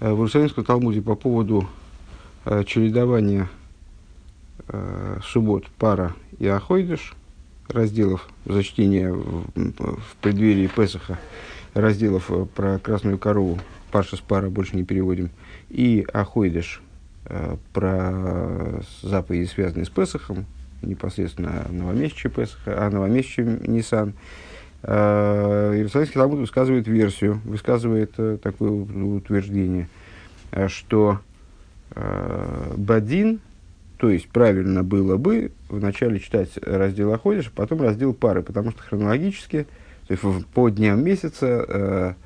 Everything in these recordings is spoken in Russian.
в Иерусалимском Талмуде по поводу чередования суббот, пара и ахойдыш, разделов за чтение в, в преддверии Песаха, разделов про красную корову, Паша с пара больше не переводим, и Ахойдыш про заповеди, связанные с Песахом, непосредственно новомесячие Песаха, а новомесячие Нисан. Иерусалимский Талмуд высказывает версию, высказывает такое утверждение, что Бадин, то есть правильно было бы вначале читать раздел Аходиш, а потом раздел пары, потому что хронологически, то есть по дням месяца,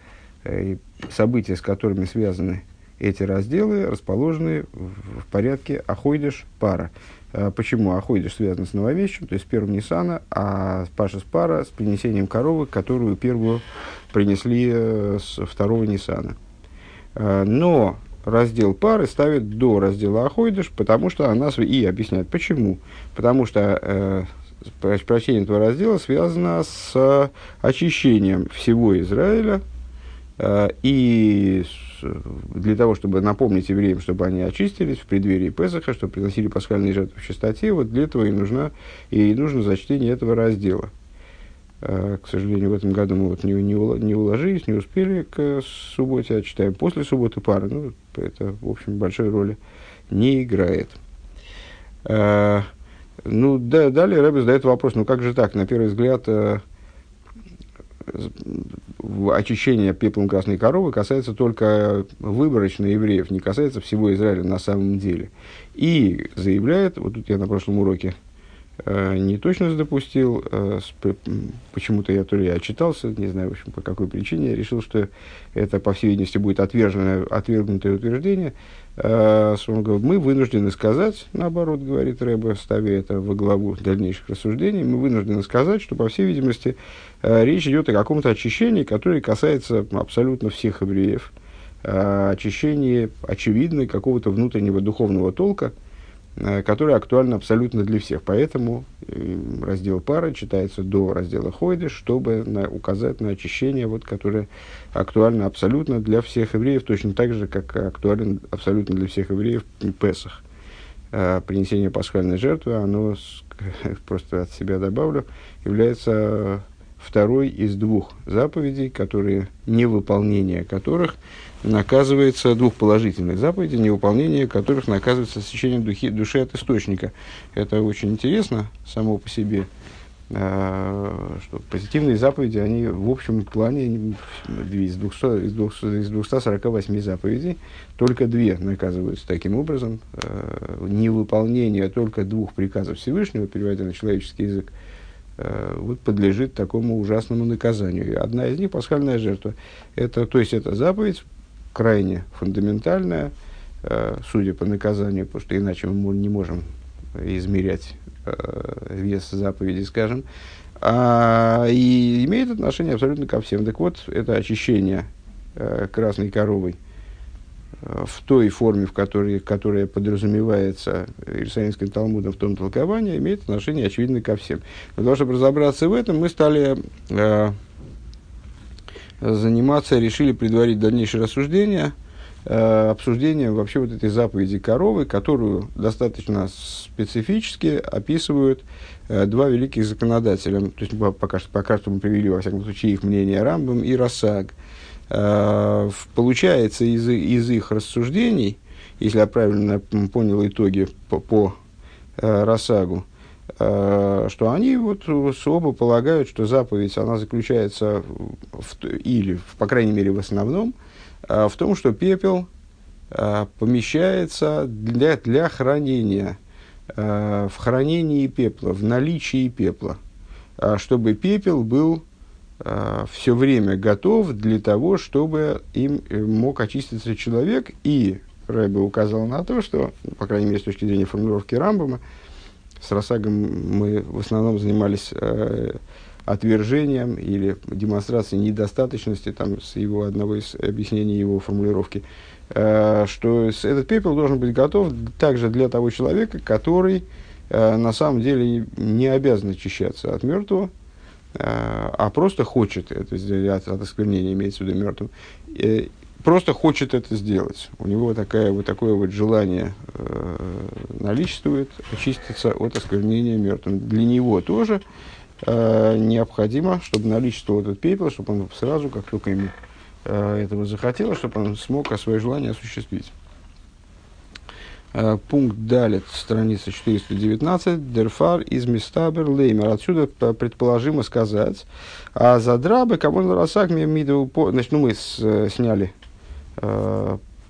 события, с которыми связаны эти разделы, расположены в порядке Аходиш пара. Э, почему Ахойдиш связан с нововещем, то есть первым Ниссана, а Паша с пара с принесением коровы, которую первую принесли э, с второго Ниссана. Э, но раздел пары ставит до раздела Ахойдыш, потому что она... И объясняет, почему. Потому что э, прочтение этого раздела связано с очищением всего Израиля э, и для того, чтобы напомнить евреям, чтобы они очистились в преддверии Песаха, чтобы приносили пасхальные жертвы в чистоте, вот для этого и, нужно, и нужно зачтение этого раздела. А, к сожалению, в этом году мы вот не, не, не уложились, не успели к субботе, а читаем после субботы пары. Ну, это, в общем, большой роли не играет. А, ну, да, далее Рэбби задает вопрос, ну как же так, на первый взгляд, очищение пеплом красной коровы касается только выборочно евреев, не касается всего Израиля на самом деле. И заявляет, вот тут я на прошлом уроке э, не точно допустил, э, почему-то я то ли отчитался, не знаю, в общем, по какой причине, я решил, что это, по всей видимости, будет отвергнутое утверждение, Э, мы вынуждены сказать, наоборот, говорит Рэбе, ставя это во главу дальнейших рассуждений, мы вынуждены сказать, что, по всей видимости, э, речь идет о каком-то очищении, которое касается абсолютно всех евреев, очищении, очевидно, какого-то внутреннего духовного толка – Э, которая актуальна абсолютно для всех. Поэтому э, раздел пара читается до раздела Хойды, чтобы на, указать на очищение, вот, которое актуально абсолютно для всех евреев, точно так же, как актуален абсолютно для всех евреев Песах. А, принесение пасхальной жертвы, оно, просто от себя добавлю, является второй из двух заповедей, которые, невыполнение которых наказывается, двух положительных заповедей, невыполнение которых наказывается сечением духи, души от источника. Это очень интересно само по себе, а, что позитивные заповеди, они в общем плане из, 200, из, 200, из 248 заповедей, только две наказываются таким образом. А, невыполнение только двух приказов Всевышнего, переводя на человеческий язык, а, вот подлежит такому ужасному наказанию. Одна из них – пасхальная жертва. Это, то есть, это заповедь, крайне фундаментальная, э, судя по наказанию, потому что иначе мы не можем измерять э, вес заповеди, скажем, а, и имеет отношение абсолютно ко всем. Так вот, это очищение э, красной коровой в той форме, в которой, которая подразумевается Иерусалимским Талмудом в том толковании, имеет отношение, очевидно, ко всем. Для того, чтобы разобраться в этом, мы стали э, заниматься, решили предварить дальнейшее рассуждение, э, обсуждение вообще вот этой заповеди коровы, которую достаточно специфически описывают э, два великих законодателя. То есть пока, что, пока что мы привели, во всяком случае, их мнение Рамбам и Рассаг. Э, получается из, из их рассуждений, если я правильно понял итоги по, по э, Рассагу, Э, что они вот оба полагают, что заповедь, она заключается, в, или, по крайней мере, в основном, э, в том, что пепел э, помещается для, для хранения, в хранении пепла, в наличии пепла, чтобы пепел был все время готов для того, чтобы им мог очиститься человек. И Рэбе указал на то, что, по крайней мере, с точки зрения формулировки Рамбома, с Росагом мы в основном занимались э, отвержением или демонстрацией недостаточности, там, с его одного из объяснений его формулировки, э, что этот пепел должен быть готов также для того человека, который э, на самом деле не обязан очищаться от мертвого, э, а просто хочет это сделать, от, осквернения, имеется в виду мертвым. Э, просто хочет это сделать. У него такая, вот такое вот желание э, наличествует очиститься от осквернения мертвым. Для него тоже э, необходимо, чтобы наличествовал этот пепел, чтобы он сразу, как только ему э, этого захотелось, чтобы он смог свое желание осуществить. Э, пункт далит, страница 419, дерфар из мистабер леймер. Отсюда предположимо сказать, а за драбы, кому на мидову, значит, ну мы с, э, сняли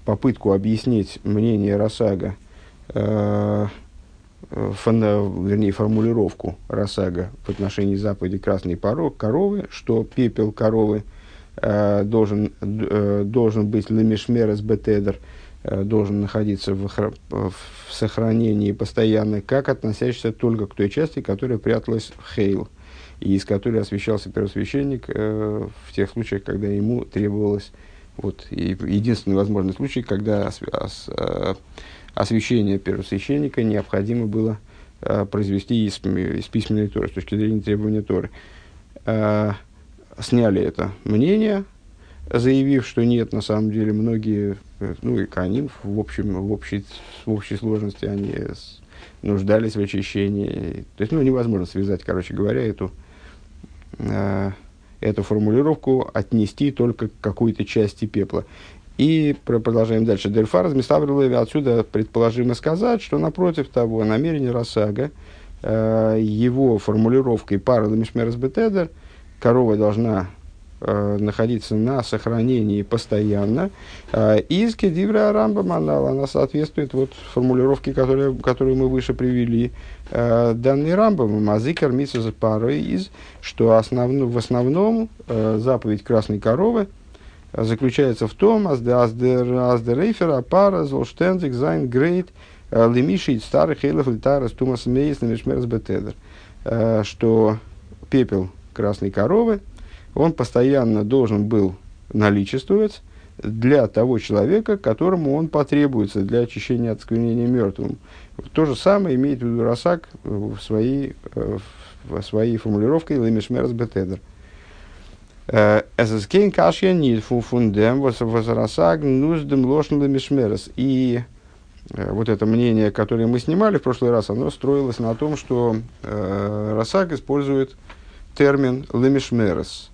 попытку объяснить мнение Росага, э, фон, вернее, формулировку Росага в отношении заповеди красной порог, коровы, что пепел коровы э, должен, э, должен быть лемишмерес бетедер, Э, должен находиться в, в сохранении постоянно, как относящийся только к той части, которая пряталась в Хейл, и из которой освещался первосвященник э, в тех случаях, когда ему требовалось, вот, и единственный возможный случай, когда ос, ос, э, освещение первосвященника необходимо было э, произвести из, из письменной Торы, с точки зрения требования Торы. Э, сняли это мнение, заявив, что нет, на самом деле многие, ну и Каним в, общем, в, общей, в общей сложности они нуждались в очищении. То есть, ну, невозможно связать, короче говоря, эту, э, эту формулировку, отнести только к какой-то части пепла. И продолжаем дальше. Дельфар из отсюда предположимо сказать, что напротив того, намерение Росага, э, его формулировкой пара Ламишмерс Бетедер, корова должна э, находиться на сохранении постоянно. Э, из Кедивра Рамбаманал, она соответствует вот формулировке, которую, которую мы выше привели. Э, данный Рамбам, Мазикар Митсус парой из, что основно, в основном э, заповедь красной коровы заключается в том, аздер рейфера пара золштензик зайн грейт лимишит старых эйлов литарас тумас мейс на бетедер, что пепел красной коровы – он постоянно должен был наличествовать для того человека, которому он потребуется для очищения от склонения мертвым. То же самое имеет в виду Росак в своей, э, в своей формулировке «Лемишмерс бетедер». Э, Эсэскейн кашья нит фундем возрасаг нуздем лошн лемишмерс. И э, вот это мнение, которое мы снимали в прошлый раз, оно строилось на том, что Росак использует термин лемишмерс –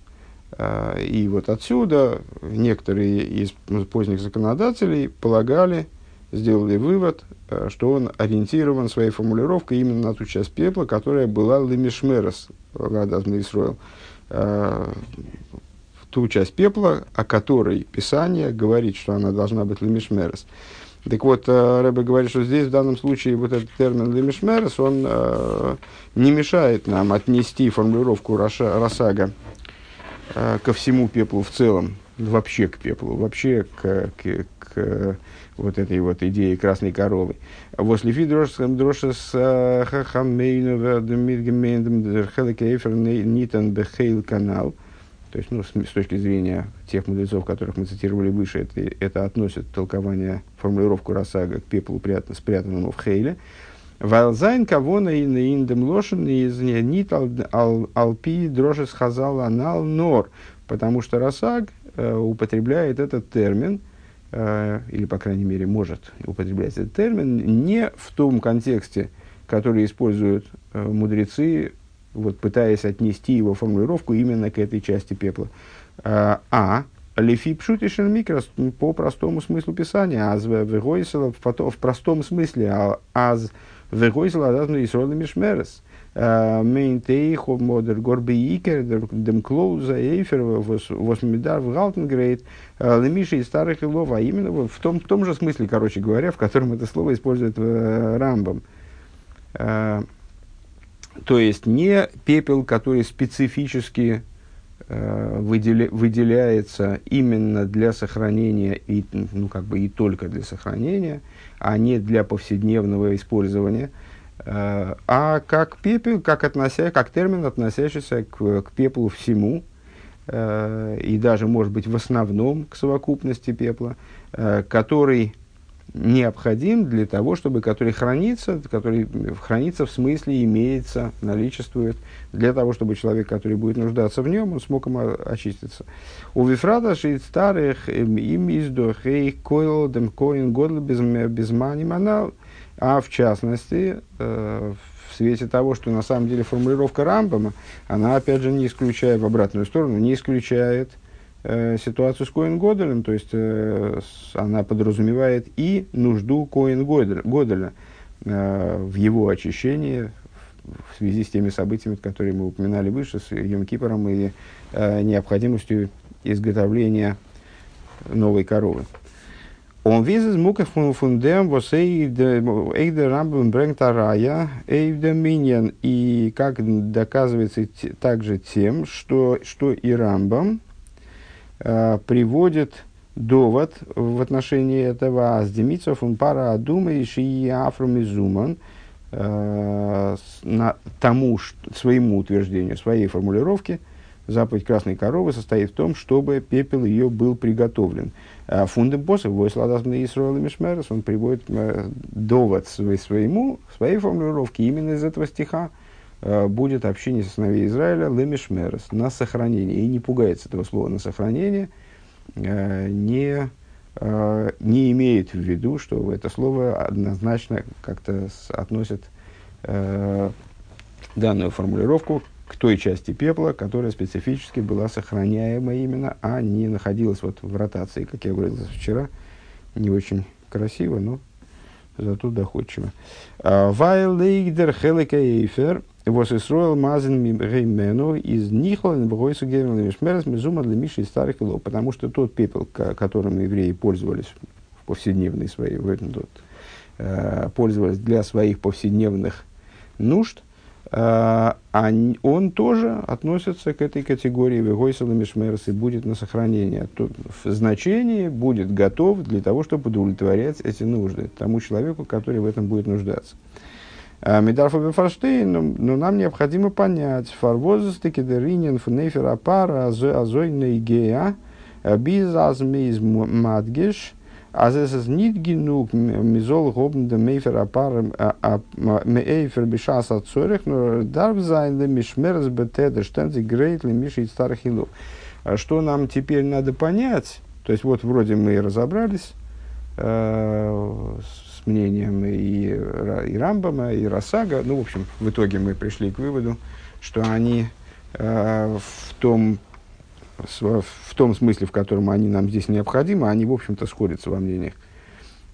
и вот отсюда некоторые из поздних законодателей полагали, сделали вывод, а, что он ориентирован своей формулировкой именно на ту часть пепла, которая была лемишмерос, Ладазм Исроил, а, ту часть пепла, о которой Писание говорит, что она должна быть лемишмерос. Так вот, Рэбе говорит, что здесь в данном случае вот этот термин лемишмерос, он не мешает нам отнести формулировку Раша, Росага э, ко всему пеплу в целом, вообще к пеплу, вообще к, к, к вот этой вот идее красной коровы. Возле фидроша с хахамейну вердемидгемендем хелекейфер нитан бехейл канал. То есть, ну, с точки зрения тех мудрецов, которых мы цитировали выше, это, это относит толкование, формулировку Росага к пеплу, прятан, спрятанному в Хейле. Вайлзайн и на индем лошен из нит алпи дрожес хазал анал нор, потому что Росаг э, употребляет этот термин, э, или, по крайней мере, может употреблять этот термин, не в том контексте, который используют э, мудрецы, вот, пытаясь отнести его формулировку именно к этой части пепла, а Лефи пшутишен микрос по простому смыслу писания, аз в, в простом смысле, а, аз Вегойзел адазну Исрола Мишмерес. Мейнтей хоб модер горбе икер, дем клоуза эйфер, восьмидар в Галтенгрейд, лемиши из старых илов, а именно в том, в том же смысле, короче говоря, в котором это слово использует Рамбом. То есть не пепел, который специфически выделя, выделяется именно для сохранения и, ну, как бы и только для сохранения, а не для повседневного использования, э, а как пепел, как, относя, как термин, относящийся к, к пеплу всему, э, и даже, может быть, в основном к совокупности пепла, э, который необходим для того, чтобы, который хранится, который хранится в смысле имеется, наличествует, для того, чтобы человек, который будет нуждаться в нем, он смог им очиститься. У Вифрата шит старых эм, им издох эй койл дем коин годл без мани манал, а в частности, э, в свете того, что на самом деле формулировка Рамбама, она опять же не исключает в обратную сторону, не исключает ситуацию с Коин Годелем, то есть э, она подразумевает и нужду Коин Годеля э, в его очищении в связи с теми событиями, которые мы упоминали выше, с Йом Кипором и э, необходимостью изготовления новой коровы. Он визит мука фундем, вот эйде рамбам брэнгт арая, эйде миньян. И как доказывается также тем, что, что и рамбам э, приводит довод в отношении этого аздемицов он пара адума и шии афромизуман э, на тому что, своему утверждению, своей формулировке – заповедь красной коровы состоит в том, чтобы пепел ее был приготовлен. А фундам посох, войсладас на Исруэл Мишмерес, он приводит э, довод своему, своей формулировки именно из этого стиха э, будет общение со сыновей Израиля лемишмерес, на сохранение. И не пугается этого слова на сохранение, э, не, не имеет в виду, что это слово однозначно как-то относит данную формулировку к той части пепла, которая специфически была сохраняема именно, а не находилась вот в ротации, как я говорил вчера. Не очень красиво, но зато доходчиво. А, Вайлейгдер хелекейфер восисроил мазен мимреймену из нихлен бгойсу герман мишмерес мизума для миши старых илов. Потому что тот пепел, которым евреи пользовались в повседневной своей, в этом тот, э, пользовались для своих повседневных нужд – а он тоже относится к этой категории Вегойсела Мишмерс и будет на сохранение. Тут в значении будет готов для того, чтобы удовлетворять эти нужды тому человеку, который в этом будет нуждаться. А Медарфа Бефарштейн, но нам необходимо понять, фарвозостыки деринин фнейфер апара азой нейгея, bizazмейз мадгеш, אז es ist nicht genug, mir soll hoben dem Mefer apar Mefer bishas at Zurich, nur darf sein, der Mishmeres beteder, ständig greitli Миши старых хилу. Что нам теперь надо понять, то есть вот вроде мы разобрались э, мнением и, и Рамбама, и Росага, ну, в общем, в итоге мы пришли к выводу, что они э, в том в том смысле, в котором они нам здесь необходимы, они, в общем-то, сходятся во мнениях.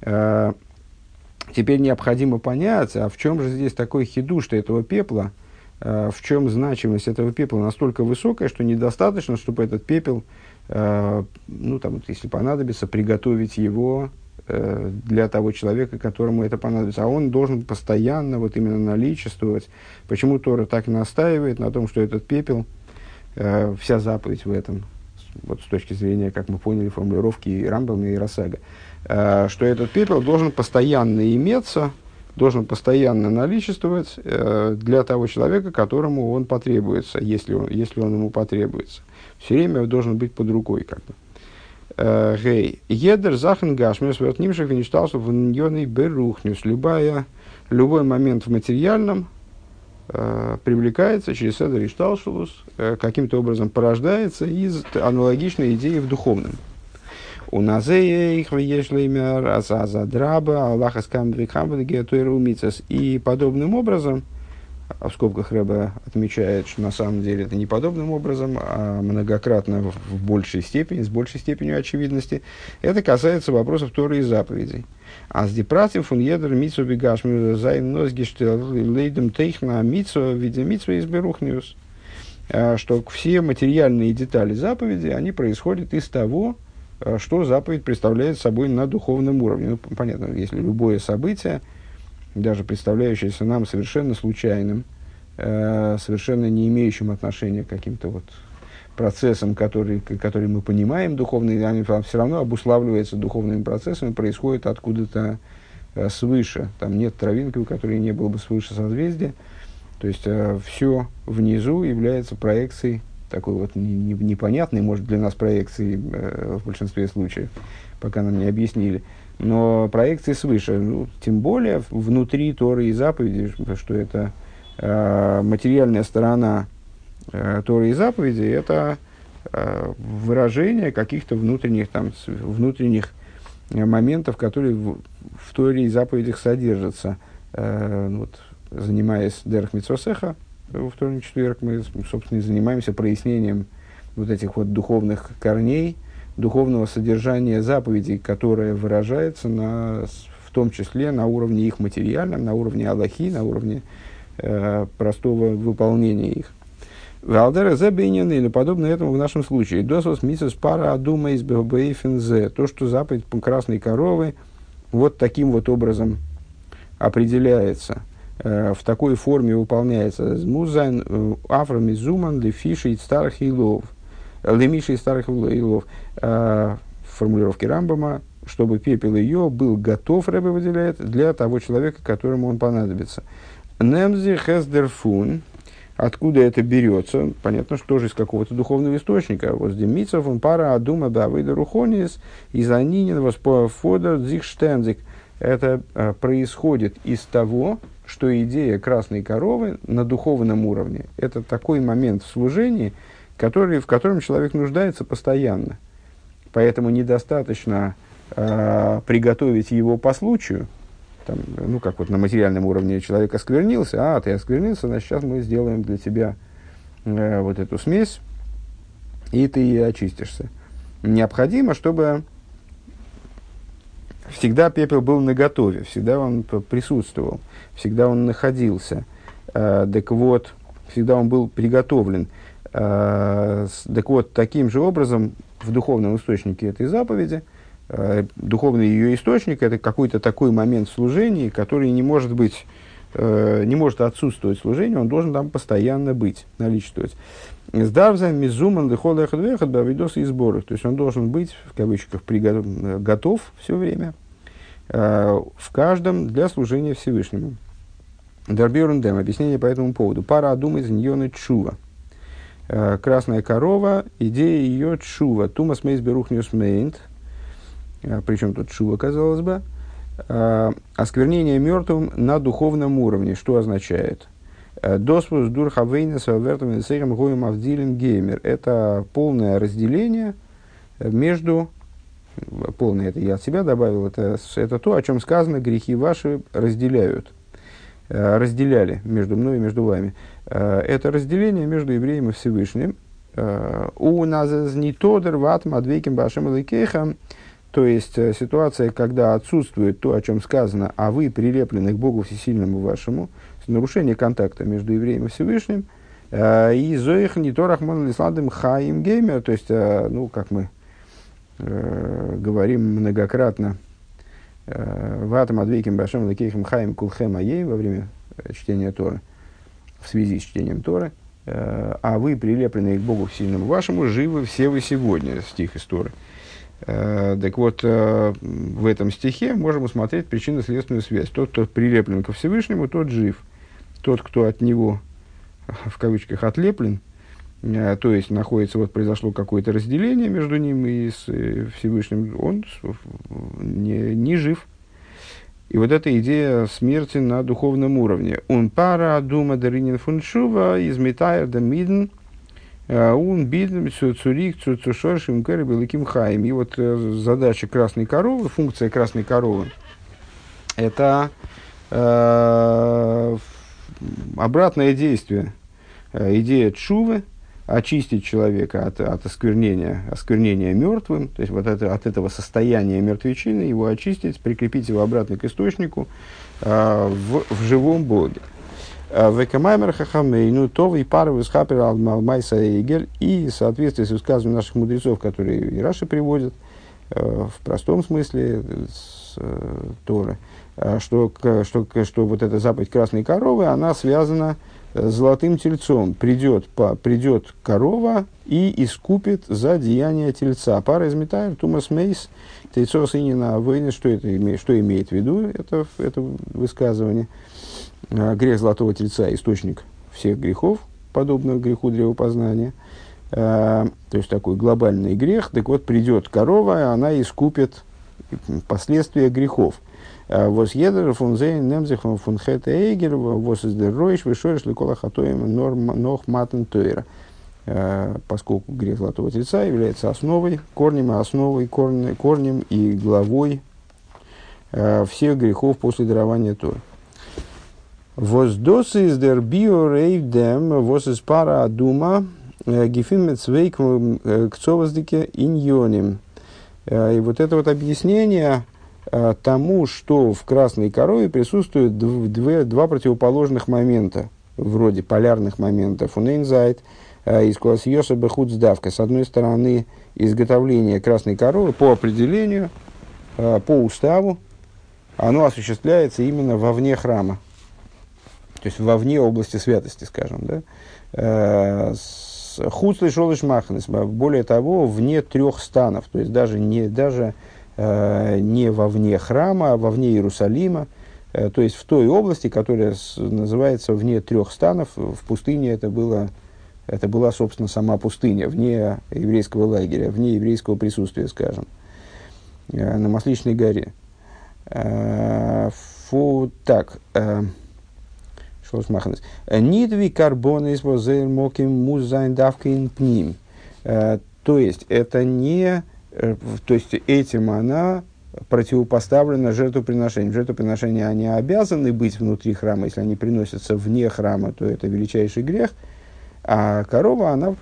Э, теперь необходимо понять, а в чем же здесь такой хидуш этого пепла, э, в чем значимость этого пепла настолько высокая, что недостаточно, чтобы этот пепел, э, ну, там, если понадобится, приготовить его для того человека, которому это понадобится. А он должен постоянно вот именно наличествовать. Почему Тора так настаивает на том, что этот пепел – э, вся заповедь в этом, вот с точки зрения, как мы поняли, формулировки и Рамбама, и Росага, э, что этот пепел должен постоянно иметься, должен постоянно наличествовать э, для того человека, которому он потребуется, если он, если он ему потребуется. Все время должен быть под рукой, как бы. Э, гей. Едер захен гашмес вертнимших венештался в ньоной берухнюс. Любая, любой момент в материальном, э, привлекается через Седер и Шталшулус, э, каким-то образом порождается из аналогичной идеи в духовном. У Назея их веешлеймер, азаза драба, Аллаха скамбрикхамбад геатуэрумицас. И подобным образом, в скобках Рэба отмечает, что на самом деле это не подобным образом, а многократно в, большей степени, с большей степенью очевидности, это касается вопросов Торы и заповедей. А с депрацией фун едер митсу бегаш зайн лейдем тейхна митсу виде митсу из берухниус. А, что все материальные детали заповеди, они происходят из того, а, что заповедь представляет собой на духовном уровне. Ну, понятно, если любое событие, даже представляющееся нам совершенно случайным, а, совершенно не имеющим отношения к каким-то вот процессам, которые, которые мы понимаем духовные, они все равно обуславливаются духовными процессами, происходят откуда-то э, свыше. Там нет травинки, у которой не было бы свыше созвездия. То есть э, все внизу является проекцией, такой вот не, не, непонятной, может, для нас проекцией э, в большинстве случаев, пока нам не объяснили, но проекции свыше, ну, тем более внутри Торы и заповеди, что это э, материальная сторона э, Торы и заповеди, это э, выражение каких-то внутренних, там, внутренних э, моментов, которые в, в Торе и заповедях содержатся. Э, ну вот, занимаясь Дерх Митсосеха, во вторник, четверг мы, собственно, и занимаемся прояснением вот этих вот духовных корней – духовного содержания заповедей, которое выражается на, в том числе на уровне их материальном, на уровне Аллахи, на уровне э, простого выполнения их. Валдера забейнен или подобно этому в нашем случае. Досос мисус пара адума из бейфензе. То, что заповедь красной коровы вот таким вот образом определяется, э, в такой форме выполняется. Музайн э, афрами зуман лефиши старых илов – Лемиши из старых илов, э, формулировки Рамбама, чтобы пепел ее был готов, Рэбе выделяет, для того человека, которому он понадобится. Немзи хездерфун, откуда это берется, понятно, что тоже из какого-то духовного источника. Вот Демицев, он пара адума бавыда рухонис, из анинин воспофодер зихштензик. Это а, происходит из того, что идея красной коровы на духовном уровне, это такой момент в служении, который, в котором человек нуждается постоянно. Поэтому недостаточно э, приготовить его по случаю, там, ну, как вот на материальном уровне человек осквернился, а, ты осквернился, значит, сейчас мы сделаем для тебя э, вот эту смесь, и ты очистишься. Необходимо, чтобы всегда пепел был наготове, всегда он присутствовал, всегда он находился. Э, так вот, всегда он был приготовлен. Э, так вот, таким же образом в духовном источнике этой заповеди, э, духовный ее источник – это какой-то такой момент в служении, который не может быть, э, не может отсутствовать в служении, он должен там постоянно быть, наличествовать. Сдавза мизуман лихол эхад вехад бавидос и сборы. То есть он должен быть, в кавычках, приготов, готов все время, в каждом для служения Всевышнему. Дарбирундем. Объяснение по этому поводу. Пара думает нее чува. Э, красная корова, идея ее чува. Тумас мейс берух мейнт. Э, Причем тут чува, казалось бы. Э, осквернение мертвым на духовном уровне. Что означает? Досвус дур хавейнес авертом инсерем гоем авдилем геймер. Это полное разделение между полное это я от себя добавил, это, это то, о чем сказано, грехи ваши разделяют, разделяли между мной и между вами. Э, это разделение между евреем и Всевышним. Э, у нас не тодер ват мадвейким башем лейкехам, то есть э, ситуация, когда отсутствует то, о чем сказано, а вы прилеплены к Богу Всесильному вашему, нарушение контакта между евреем и Всевышним, и зоих не то рахман лисладым хаим геймер, то есть, ну, как мы говорим многократно, ватам адвейким башем лейкехам хаим кулхем аей во время чтения Торы – в связи с чтением Торы, э, а вы, прилепленные к Богу сильному вашему, живы все вы сегодня, стих из Торы. Э, так вот, э, в этом стихе можем усмотреть причинно-следственную связь. Тот, кто прилеплен ко Всевышнему, тот жив. Тот, кто от него, в кавычках, отлеплен, то есть находится, вот произошло какое-то разделение между ним и с Всевышним, он не, не жив. И вот эта идея смерти на духовном уровне. Он пара дума даринин фуншува из метайр да мидн он бидн цурик цурцушорш им беликим хаим. И вот э, задача красной коровы, функция красной коровы, это э, обратное действие. Э, идея чувы, очистить человека от, от осквернения, осквернения мертвым, то есть вот это, от этого состояния мертвечины, его очистить, прикрепить его обратно к источнику э, в, в живом Боге. А, Векамаймер хахамейну товый паровый схапер алмайса егель и в соответствии с высказыванием наших мудрецов, которые и Раши приводят, э, в простом смысле с э, Торы, э, что, что, что вот эта заповедь красной коровы, она связана золотым тельцом придет, по, придет корова и искупит за деяние тельца. Пара из Метайр, Тумас Мейс, Тельцо Сынина Войны, что это что имеет в виду, это, это высказывание. А, грех золотого тельца – источник всех грехов, подобного греху древопознания. А, то есть такой глобальный грех. Так вот, придет корова, она искупит последствия грехов. Вос едер фун зейн немзих фун хет эйгер, вос из дер ройш, вишориш ликола хатоем нох матен тойра. Поскольку грех золотого тельца является основой, корнем, основой, корнем, корнем и главой всех грехов после дарования Торы. Воздос из дер био рейвдем, вос из пара адума, гефин мецвейк к цовоздике иньоним. И вот это вот объяснение, Э, тому, что в красной корове присутствуют две, два противоположных момента, вроде полярных моментов. Унейнзайт э, из Куасьоса Бехудсдавка. С одной стороны, изготовление красной коровы по определению, э, по уставу, оно осуществляется именно вовне храма. То есть вовне области святости, скажем. Да? Хуцлый шолыш маханес, более того, вне трех станов, то есть даже не, даже Э, не вовне храма, а вовне Иерусалима, э, то есть в той области, которая называется вне трех станов, в пустыне это, было, это была, собственно, сама пустыня, вне еврейского лагеря, вне еврейского присутствия, скажем, э, на Масличной горе. Фу, так, Шолшмаханес. Нидви карбоны из моким музайн давкин пним. То есть, это не Э, то есть этим она противопоставлена жертвоприношению. Жертвоприношения они обязаны быть внутри храма. Если они приносятся вне храма, то это величайший грех. А корова, она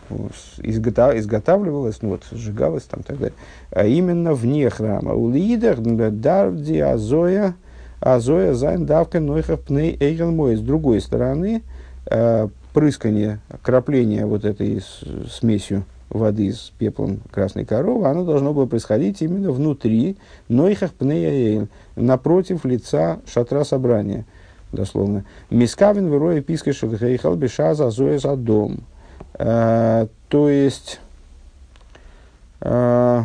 изготав, изготавливалась, ну вот, сжигалась там так далее, а именно вне храма. У лидер дарди азоя, азоя зайн давка нойхав пней эйгел мой. С другой стороны, э, прыскание, крапление вот этой смесью воды с пеплом красной коровы, оно должно было происходить именно внутри Нойхах Пнеяэйн, напротив лица шатра собрания, дословно. Мискавин выроя писка шадхейхал бешаза зоя за дом. Э, то есть, э,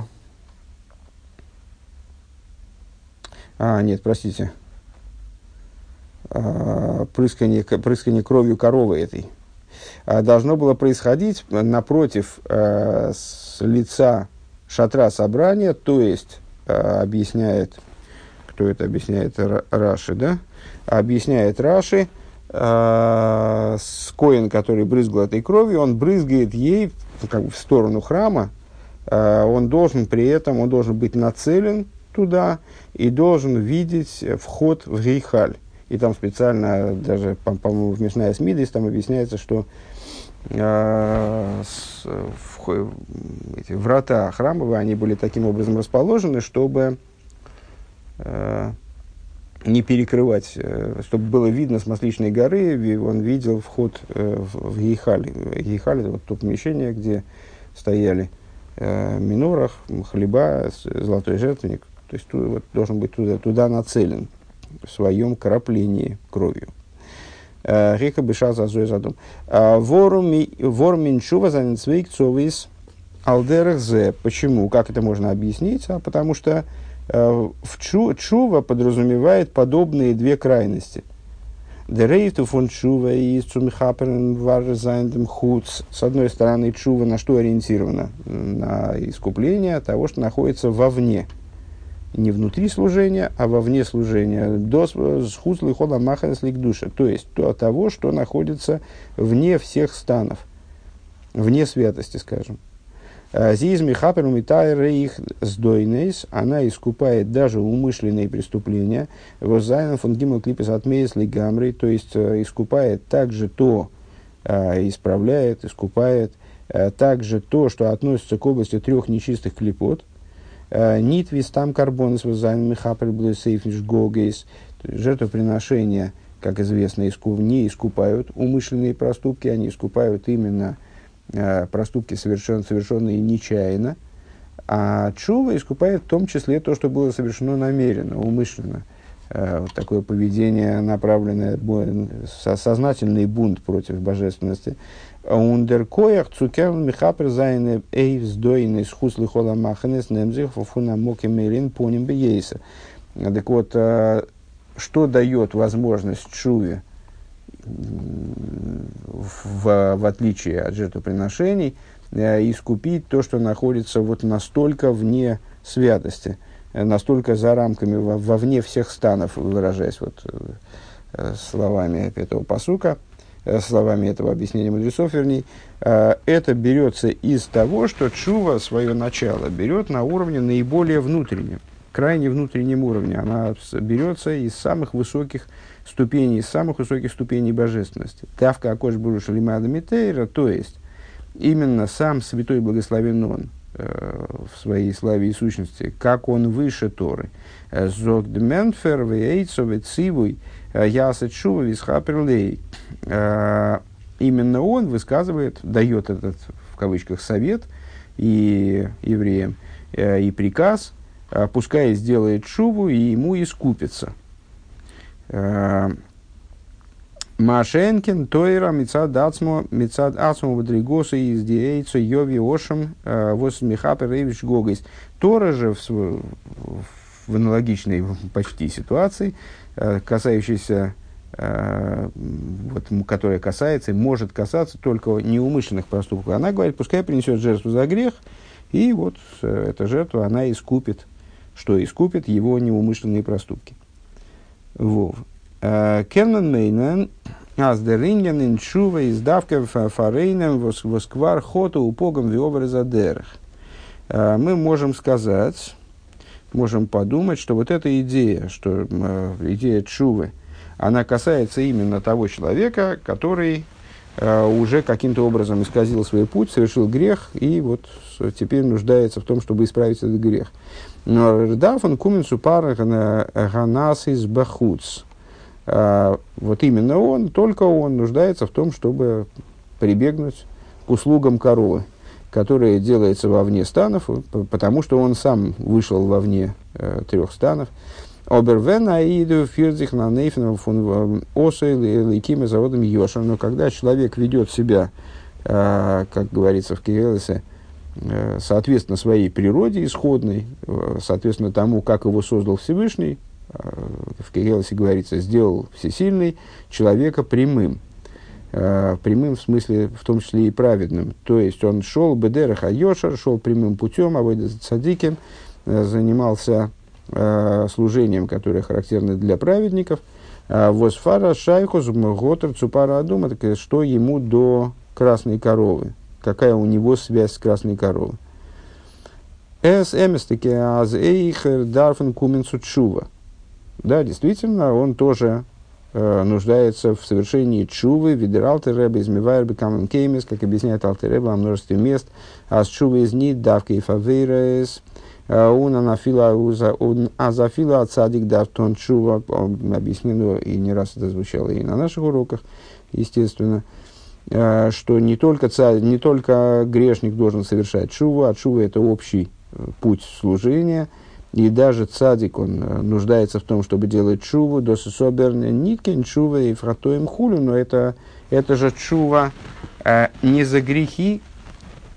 а, нет, простите, э, прыскание, прыскание кровью коровы этой – должно было происходить напротив э, с лица шатра собрания, то есть, э, объясняет, кто это объясняет, Раши, да? Объясняет Раши, э, Коин, который брызгал этой кровью, он брызгает ей как бы, в сторону храма, э, он должен при этом, он должен быть нацелен туда и должен видеть вход в Гейхаль. И там специально, даже, по-моему, в Мишная Смидис там объясняется, что э, с, в, эти врата храмовые, они были таким образом расположены, чтобы э, не перекрывать, э, чтобы было видно с Масличной горы, он видел вход э, в, Гейхаль. Гейхаль – это вот то помещение, где стояли э, минорах, хлеба, золотой жертвенник. То есть туда, вот, должен быть туда, туда нацелен в своем краплении кровью. Э, Река быша за зой задум. Э, Вормин шува за нецвейк цовис алдерах зе. Почему? Как это можно объяснить? А потому что э, в чу, чува подразумевает подобные две крайности. Дерейфту фон чува и цумихаперн варзайндем хуц. С одной стороны, чува на что ориентирована? На искупление того, что находится вовне – не внутри служения, а вовне служения. До схуслы хода маханес душа. То есть то того, что находится вне всех станов, вне святости, скажем. А Зиз Михапер их сдойнейс, она искупает даже умышленные преступления. Возайна фон Гимл Клипес отмеес гамри, то есть э, искупает также то, э, исправляет, искупает э, также то, что относится к области трех нечистых клипот, Нитвис там карбон с вазами хапер блесейфниш гогейс. Жертвоприношения, как известно, не искупают умышленные проступки, они искупают именно э, проступки, совершен, совершенные нечаянно. А чува искупает в том числе то, что было совершено намеренно, умышленно. Э, вот такое поведение, направленное, сознательный бунт против божественности. Ундеркоях цукер михапер зайне эйвс дойны с хусли хола маханес немзих фуна моки мерин поним бейса. Так вот, э, что дает возможность чуве, в, в отличие от жертвоприношений, э, искупить то, что находится вот настолько вне святости. настолько за рамками, вовне всех станов, выражаясь вот словами этого посука, словами этого объяснения мудрецов, вернее, это берется из того, что чува свое начало берет на уровне наиболее внутреннем, крайне внутреннем уровне. Она берется из самых высоких ступеней, из самых высоких ступеней божественности. Тавка Акош Буруша Лимада то есть именно сам Святой Благословен Он э, в своей славе и сущности, как Он выше Торы. Э, Зог Дменфер, Вейцове, Цивуй, э, Ясет Шува, Висхаперлей. Именно Он высказывает, дает этот, в кавычках, совет и евреям, и приказ, пускай сделает шуву и ему искупится. Машенкин, Тойра, Мицад Ацмо, Мицад Ацмо, Вадригоса, из Диэйцо, Йови, Ошем, э, Вос Михапер, Рейвич, Гогайс. Тора же в, в аналогичной почти ситуации, э, касающейся э, вот, которая касается и может касаться только неумышленных проступков. Она говорит, пускай принесет жертву за грех, и вот эта жертва, она искупит, что искупит его неумышленные проступки. Вов. Кернан Мейнен, Аздеринген, Инчува, Издавка, Фарейнем, Восквар, Хоту, Упогом, Виовер, Задерах. Мы можем сказать, можем подумать, что вот эта идея, что идея Чувы, она касается именно того человека, который уже каким-то образом исказил свой путь, совершил грех и вот теперь нуждается в том, чтобы исправить этот грех. Но Рдафан Кумен Супар Ганас из Бахуц. А, вот именно он, только он нуждается в том, чтобы прибегнуть к услугам коровы, которая делается вовне станов, потому что он сам вышел вовне э, трех станов. Обервен аиду фирзих на фун осой лейкиме заводом Йоша. Но когда человек ведет себя, э, как говорится в Кириллисе, э, соответственно своей природе исходной, э, соответственно тому, как его создал Всевышний, в Кириллосе говорится, сделал всесильный человека прямым. Э, прямым смысле, в том числе и праведным. То есть он шел бедерах айошар, шел прямым путем, а цадикин, э, занимался э, служением, которое характерно для праведников. Восфара шайхус готер цупара адума, что ему до красной коровы, какая у него связь с красной коровой. Эс эместеки аз эйхер дарфен куменцу чува. Да, действительно, он тоже нуждается в совершении чувы, видералты рэба, измивайр бекамен кеймис, как объясняет алтереба во множестве мест, а с чувы из нит, давка и фавейрес, он анафила азафила цадик давтон чува, объяснено, и не раз это звучало и на наших уроках, естественно, э, что не только, царь, не только грешник должен совершать чуву, а чува это общий э, путь служения – и даже цадик, он э, нуждается в том, чтобы делать чуву, досы соберн ниткин чува и фратоем хулю, но это, это же чува э, не за грехи,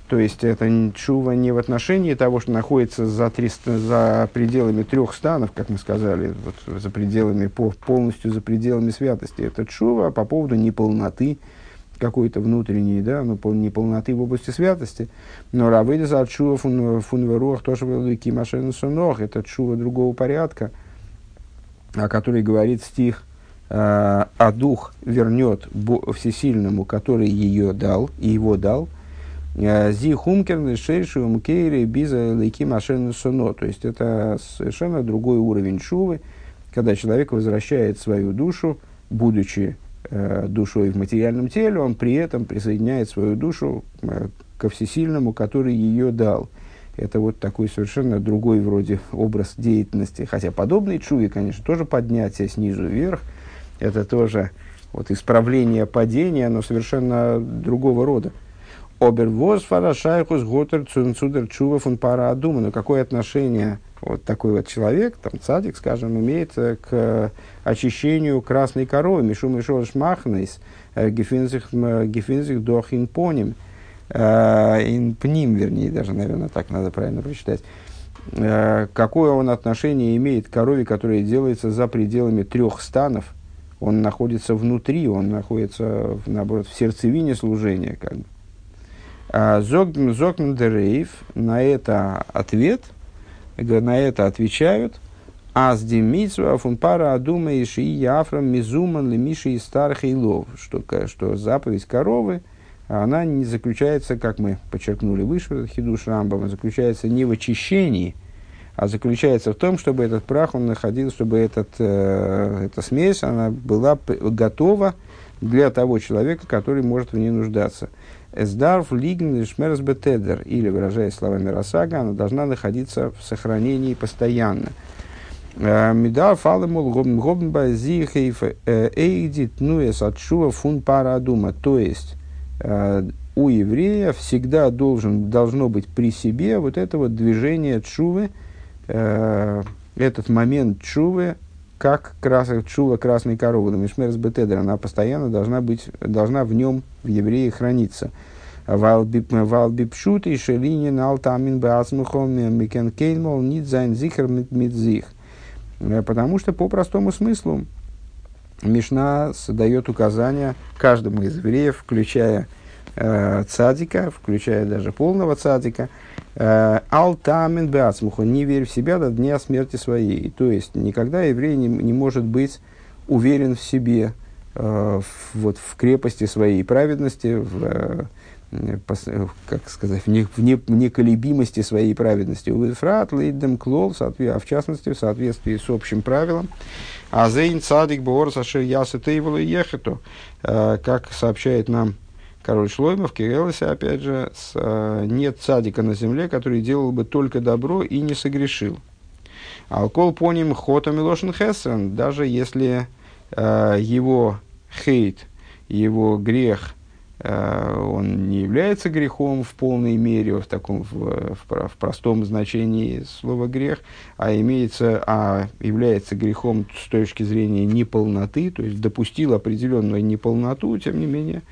то есть это чува не в отношении того, что находится за, 300, за пределами трех станов, как мы сказали, вот, за пределами, полностью за пределами святости. Это чува по поводу неполноты, какой-то внутренней, да, ну, неполноты в области святости. Но равыда за чува фунверуах тоже велики машины сунох, это чува другого порядка, о которой говорит стих, а, а дух вернет всесильному, который ее дал, и его дал, а, Зи хумкерны шейшу мкейри биза лейки машины суно. То есть это совершенно другой уровень чувы, когда человек возвращает свою душу, будучи э, душой в материальном теле, он при этом присоединяет свою душу э, ко всесильному, который ее дал. Это вот такой совершенно другой вроде образ деятельности. Хотя подобный чуви, конечно, тоже поднятие снизу вверх. Это тоже вот исправление падения, но совершенно другого рода. Обервоз фарашайхус готер цунцудер чува фун пара Но какое отношение вот такой вот человек, там цадик, скажем, имеет э, к очищению красной коровы, мишу мишу шмахнейс, э, гефинзих дохин поним, э, ин пним, вернее, даже, наверное, так надо правильно прочитать. Какое он отношение имеет к корове, которая делается за пределами трех станов, он находится внутри, он находится, наоборот, в сердцевине служения. Как бы. Зогмендерейв на это ответ – на это отвечают, Аз демитсва фунпара адума и шии яфрам мизуман лемиши и старых илов, что, что заповедь коровы, она не заключается, как мы подчеркнули выше, хидуш Рамбама, заключается не в очищении, а заключается в том, чтобы этот прах он находил, чтобы этот, э, эта смесь она была готова для того человека, который может в ней нуждаться. Эсдарф лигн шмерс бетедер, или, выражаясь словами Росага, она должна находиться в сохранении постоянно. Э, Меда фалемул гобнба зихейф э, эйдит нуэс отшува фун парадума. То есть, э, у еврея всегда должен, должно быть при себе вот это вот движение чувы, этот момент чувы, как крас, чува красной коровы. Мишмерс бетедер, она постоянно должна быть, должна в нем, в еврее, храниться. Валбипшут и шелинин алтамин беацмухом микен кейнмол нит зайн зихер митзих. Э, потому что по простому смыслу Мишна дает указания каждому из евреев, включая э, цадика, включая даже полного цадика, э, алтамен беацмуху, не верь в себя до дня смерти своей. То есть, никогда еврей не, не может быть уверен в себе, э, вот, в крепости своей праведности, в, э, Э, э, как сказать, в, не, в, не, в неколебимости своей праведности. Уильфрат, лейдем, клол, а в частности, в соответствии с общим правилом. А зейн цадик боор сашир ясы тейвелу ехету, э, как сообщает нам король Шлоймов, Кириллосе, опять же, с, нет цадика на земле, который делал бы только добро и не согрешил. Алкол по ним хота милошин хесен, даже если э, его хейт, его грех – Э, он не является грехом в полной мере, в таком в, в, в простом значении слова грех, а имеется, а является грехом с точки зрения неполноты, то есть допустил определенную неполноту, тем не менее,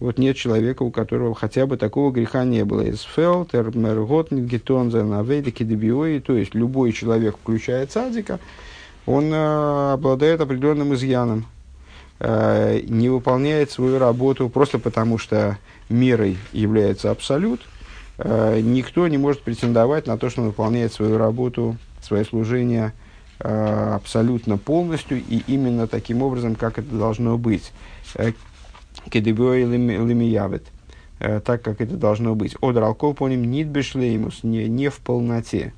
вот нет человека, у которого хотя бы такого греха не было. Из фелтер, мерготнит, гетонзен, авейдики, дебиои, то есть любой человек, включая цадика, он э, обладает определенным изъяном, Э, не выполняет свою работу просто потому, что мерой является абсолют, э, никто не может претендовать на то, что он выполняет свою работу, свое служение э, абсолютно полностью и именно таким образом, как это должно быть. Кедебой лимиявит. Так, как это должно быть. Одралков по ним нит бешлеймус, не, не в полноте.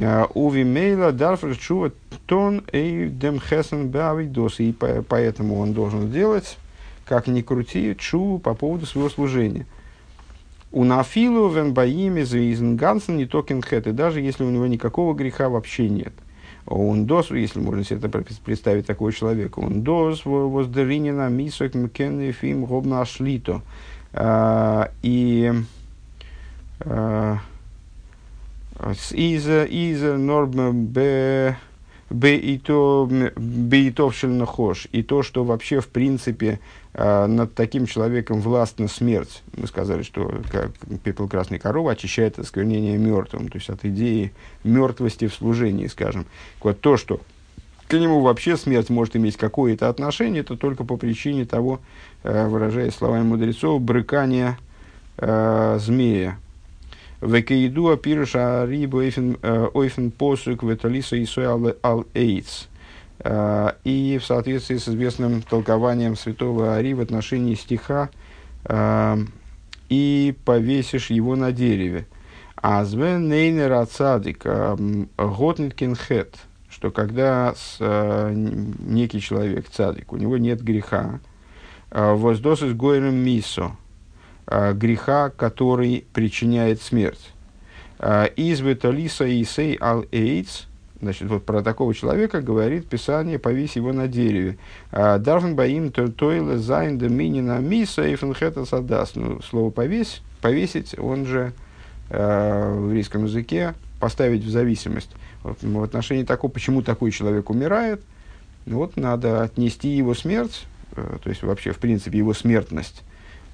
А, Уви мейла дарфер чува тон и дем хесен бавидос. И поэтому он должен делать, как ни крути, чу по поводу своего служения. У нафилу вен баими заизен гансен не. И даже если у него никакого греха вообще нет. Он дос, если можно себе это представить такого человека, он дос воздеринина мисок мкен фим гобна ашлито. А, и а, из из норм б б и то нахош и то что вообще в принципе над таким человеком властна смерть. Мы сказали что как пепел красной коровы очищает от осквернения мертвым то есть от идеи мертвости в служении скажем. Вот то что к нему вообще смерть может иметь какое-то отношение это только по причине того э, выражаясь словами мудрецов брыкания э, змея. Векейду апируша рибу ойфен э, посук веталиса исой ал эйц. Э, и в соответствии с известным толкованием святого Ари в отношении стиха э, «И повесишь его на дереве». Азвен нейнер ацадик готниткин хет, что когда с, некий человек цадик, у него нет греха, воздос из гойрем мисо, греха, который причиняет смерть. Из Веталиса и Сей ал Эйц, значит, вот про такого человека говорит Писание, повесь его на дереве. А, Дарфен баим тойле зайн доминина миса и фенхета садас. Ну, слово повесь, повесить, он же в еврейском языке поставить в зависимость. Вот, в отношении такого, почему такой человек умирает, вот надо отнести его смерть, э, то есть вообще, в принципе, его смертность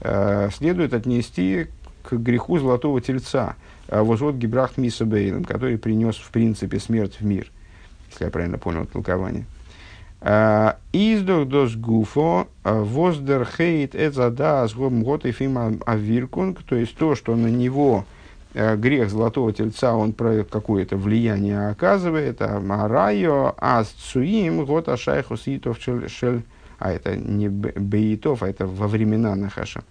Э, следует отнести к греху золотого тельца, э, возвод Гибрахт Миса Бейлем, который принес, в принципе, смерть в мир, если я правильно понял толкование. Э, Издох дос гуфо воздер хейт эзада с гот и авиркунг, то есть то, что на него грех золотого тельца, он какое-то влияние оказывает, а марайо ас цуим год ашайхус итов шель, а это не беитов, а это во времена Нахаша,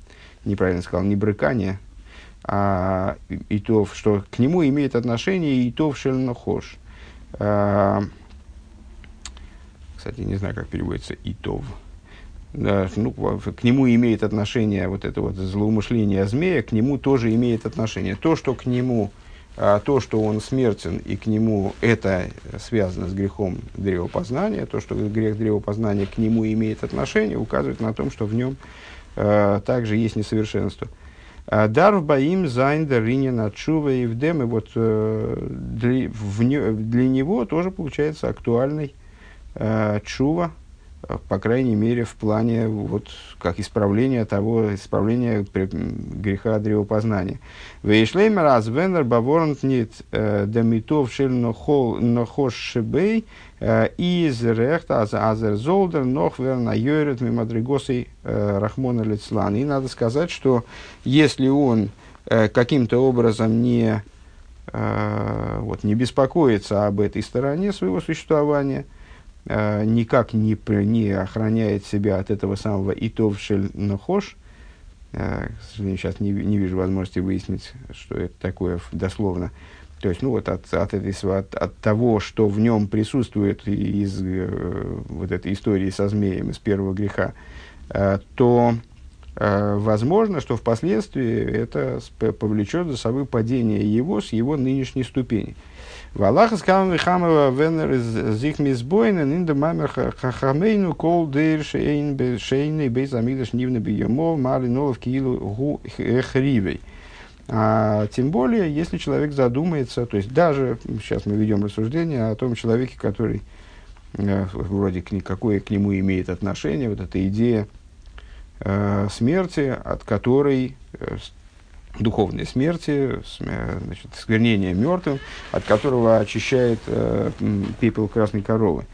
неправильно сказал, не брыкание, а итов, что к нему имеет отношение итов шель нахош. А, кстати, не знаю, как переводится итов да, ну, к нему имеет отношение вот это вот злоумышление змея, к нему тоже имеет отношение. То, что к нему, а, то, что он смертен, и к нему это связано с грехом древа познания, то, что грех древа познания к нему имеет отношение, указывает на том, что в нем а, также есть несовершенство. דארף בא אים זיין דער ענין התשובה אויף דעם, и вот э, для, в, для него тоже получается актуальный э, чува, по крайней мере, в плане вот, как исправления того, исправления греха древа познания. Вейшлеймер аз венер баворнт нит э, демитов шель нохош шебей э, из рехта аз азер золдер нох верна йорет мимадригосой э, рахмона лицлан. И надо сказать, что если он каким-то образом не, вот, не беспокоится об этой стороне своего существования – э, никак не, не охраняет себя от этого самого итовшель нохош, э, к сожалению, сейчас не, не вижу возможности выяснить, что это такое дословно. То есть, ну вот от, от, этой, от, от того, что в нем присутствует из э, вот этой истории со змеем, из первого греха, э, то э, возможно, что впоследствии это повлечет за собой падение его с его нынешней ступени. Валаха скам вихамова венер из зих мизбойнен ин де мамер хахамейну кол дейр шейн шейны бейз амигдаш нивны биемов мали нолов киилу гу хривей. А, тем более, если человек задумается, то есть даже сейчас мы ведем рассуждение о том человеке, который э, вроде к, какое к нему имеет отношение, вот эта идея э, смерти, от которой э, духовной смерти, значит, сквернения мертвым, от которого очищает э, пепел красной коровы.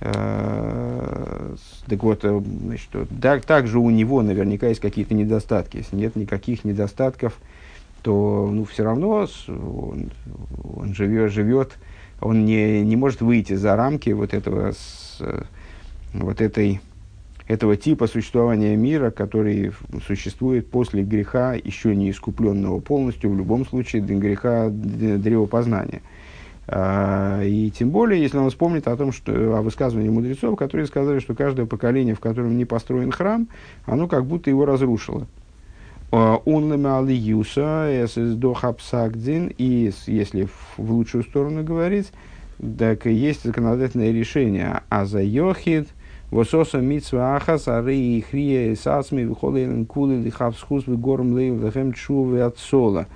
Э, так вот, э, значит, так, также у него наверняка есть какие-то недостатки. Если нет никаких недостатков, то ну, все равно он, он живет, живет, он не, не может выйти за рамки вот этого, с, вот этой этого типа существования мира, который существует после греха, еще не искупленного полностью, в любом случае, греха древопознания. А, и тем более, если он вспомнит о том, что о высказывании мудрецов, которые сказали, что каждое поколение, в котором не построен храм, оно как будто его разрушило. Он юса и если в лучшую сторону говорить, так есть законодательное решение а за йохид – Вососа митсва ахас, ары и хрия сасми, вихолелен кули лихав схус, горм лейв лехем чувы от сола.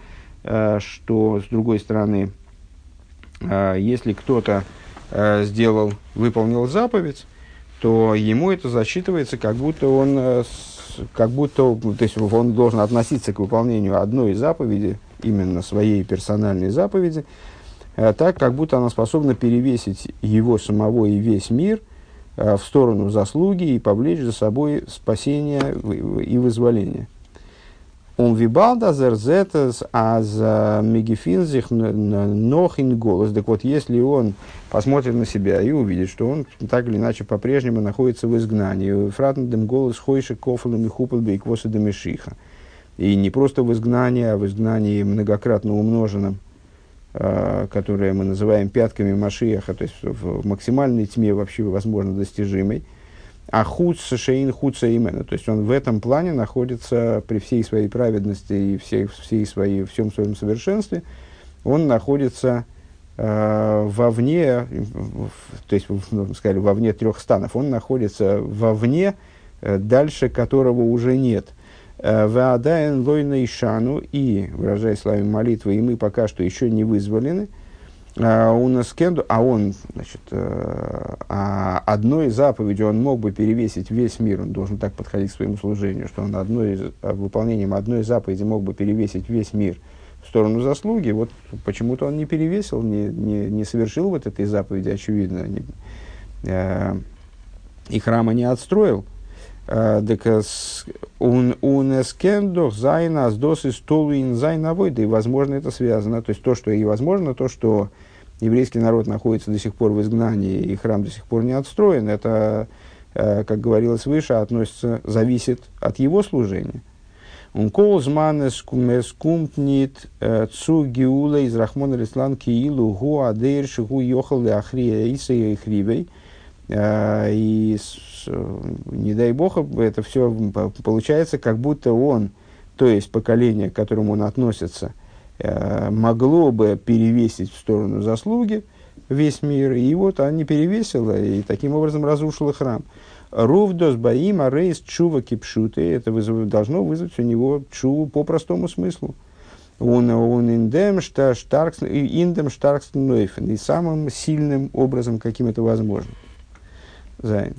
Э, что, с другой стороны, э, если кто-то э, сделал, выполнил заповедь, то ему это засчитывается, как будто он, как будто, то есть он должен относиться к выполнению одной заповеди, именно своей персональной заповеди, так, как будто она способна перевесить его самого и весь мир – Э, в сторону заслуги и повлечь за собой спасение и вызволение. Он вибалда зерзетес аз мегефинзих нохин голос. Так вот, если он посмотрит на себя и увидит, что он так или иначе по-прежнему находится в изгнании, фратндем голос хойши кофалом и хупалбе и квоса демешиха. И не просто в изгнании, а в изгнании многократно умноженном, Э, которые мы называем пятками Машиаха, то есть в максимальной тьме вообще возможно достижимой, а худ шейн худса именно, то есть он в этом плане находится при всей своей праведности и всей, всей своей, всем своем совершенстве, он находится э, вовне, то есть, ну, сказали, вовне трех станов, он находится вовне, э, дальше которого уже нет. Э, Ваадаен лойна ишану, и, выражая словами молитвы, и мы пока что еще не вызволены, э, у нас кенду, а он, значит, э, а одной заповедью он мог бы перевесить весь мир, он должен так подходить к своему служению, что он одной, выполнением одной заповеди мог бы перевесить весь мир в сторону заслуги, вот почему-то он не перевесил, не, не, не совершил вот этой заповеди, очевидно, не, э, и храма не отстроил. Он эскендох зайна с досы столу зайновой, да и возможно это связано. То есть то, что и возможно, то, что еврейский народ находится до сих пор в изгнании и храм до сих пор не отстроен, это, как говорилось выше, относится, зависит от его служения. Он колзман скумпнит цу гиула из Рахмона Лислан Киилу гу адейр шигу йохал ахрия иса и хривей. И не дай бог, это все получается, как будто он, то есть поколение, к которому он относится, могло бы перевесить в сторону заслуги весь мир, и вот она не перевесила, и таким образом разрушила храм. Рувдос баима рейс чува кипшуты. Это вызов, должно вызвать у него чуву по простому смыслу. Он, он индем штаркс, индем штаркс нойфен. И самым сильным образом, каким это возможно. Зайн.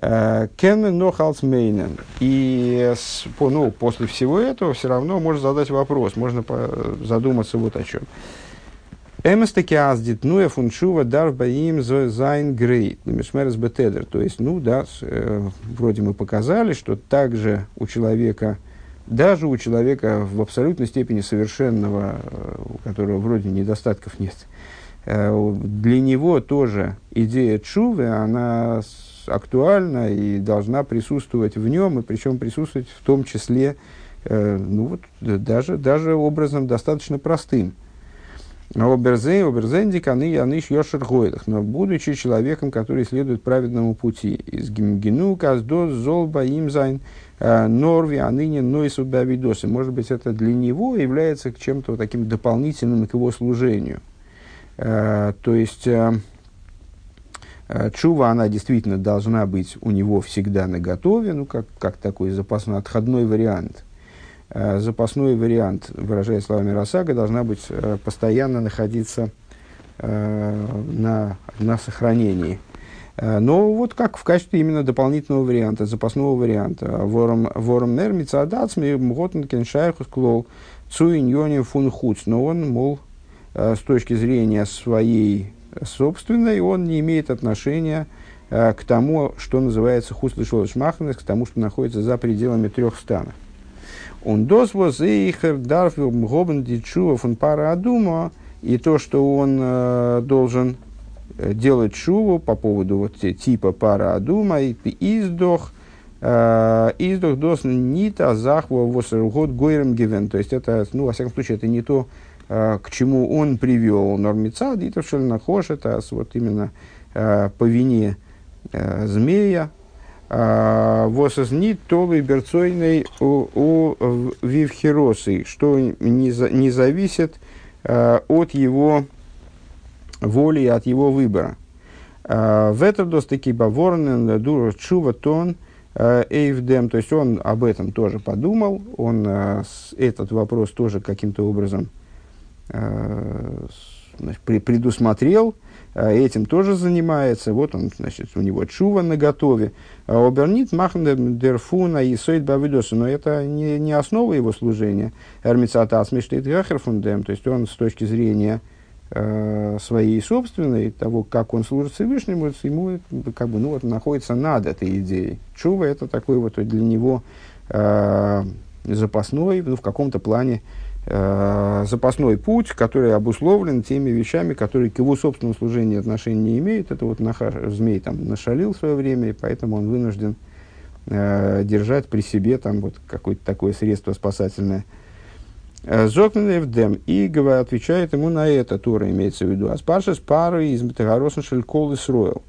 Э, Кен Нохалцмейнен. И ну, после всего этого все равно можно задать вопрос, можно задуматься вот о чем. Эместаки аздит нуя фуншува дар баим зайн грейт, мишмерес бетедер. То есть, ну да, э, вроде мы показали, что также у человека, даже у человека в абсолютной степени совершенного, э, у которого вроде недостатков нет, э, для него тоже идея чувы, она актуальна и должна присутствовать в нем, и причем присутствовать в том числе, э, ну вот, даже, даже образом достаточно простым – Оберзей, оберзенди, каны, яныш, йошер гойлах. Но будучи человеком, который следует праведному пути, из гимгину, каздос, золба, имзайн, э, норви, а ныне нойсу бавидосы. Может быть, это для него является чем-то вот таким дополнительным к его служению. Э, то есть, э, Чува, она действительно должна быть у него всегда на готове, ну, как, как такой запасной отходной вариант. Э, запасной вариант, выражая словами Росага, должна быть э, постоянно находиться э, на, на сохранении. Но вот как в качестве именно дополнительного варианта, запасного варианта. Вором вором нер мицадацми мготнкен шайхус клол цуиньоним фун. Но он, мол, с точки зрения своей собственной, он не имеет отношения к тому, что называется хуслышол шмахнес, к тому, что находится за пределами трех станов. Он дозвоз ихер дарфил мгобен дичува фун пара адума, и то, что он э, должен э, делать шуву по поводу вот типа пара адума, и издох, э, издох дос нита захва восергот гойрем гивен. То есть это, ну, во всяком случае, это не то, э, к чему он привел. Нормица, дитов шельнахош, это вот именно э, по вине э, змея, а, Восознит толы берцойной у вивхиросы, что не, не зависит а, от его воли и от его выбора. А, в этом достаки баворнен дура чува тон эйвдем, то есть он об этом тоже подумал, он этот вопрос тоже каким-то образом предусмотрел, а, этим тоже занимается. Вот он, значит, у него чува на готове. А обернит махн дерфуна и сойд бавидоса. Но это не, не основа его служения. Эрмицата асмиштейт гахерфундем. То есть он с точки зрения э, своей собственной, того, как он служит Всевышнему, ему как бы, ну, вот, находится над этой идеей. Чува это такой вот для него э, запасной, ну, в каком-то плане э, запасной путь, который обусловлен теми вещами, которые к его собственному служению отношения не имеют. Это вот нахаш, змей там нашалил в свое время, и поэтому он вынужден э, держать при себе там вот какое-то такое средство спасательное. Э, Зокнен и отвечает ему на это, Тура имеется в виду. Аспаршес пары из Метагаросен Шелькол и Сроил.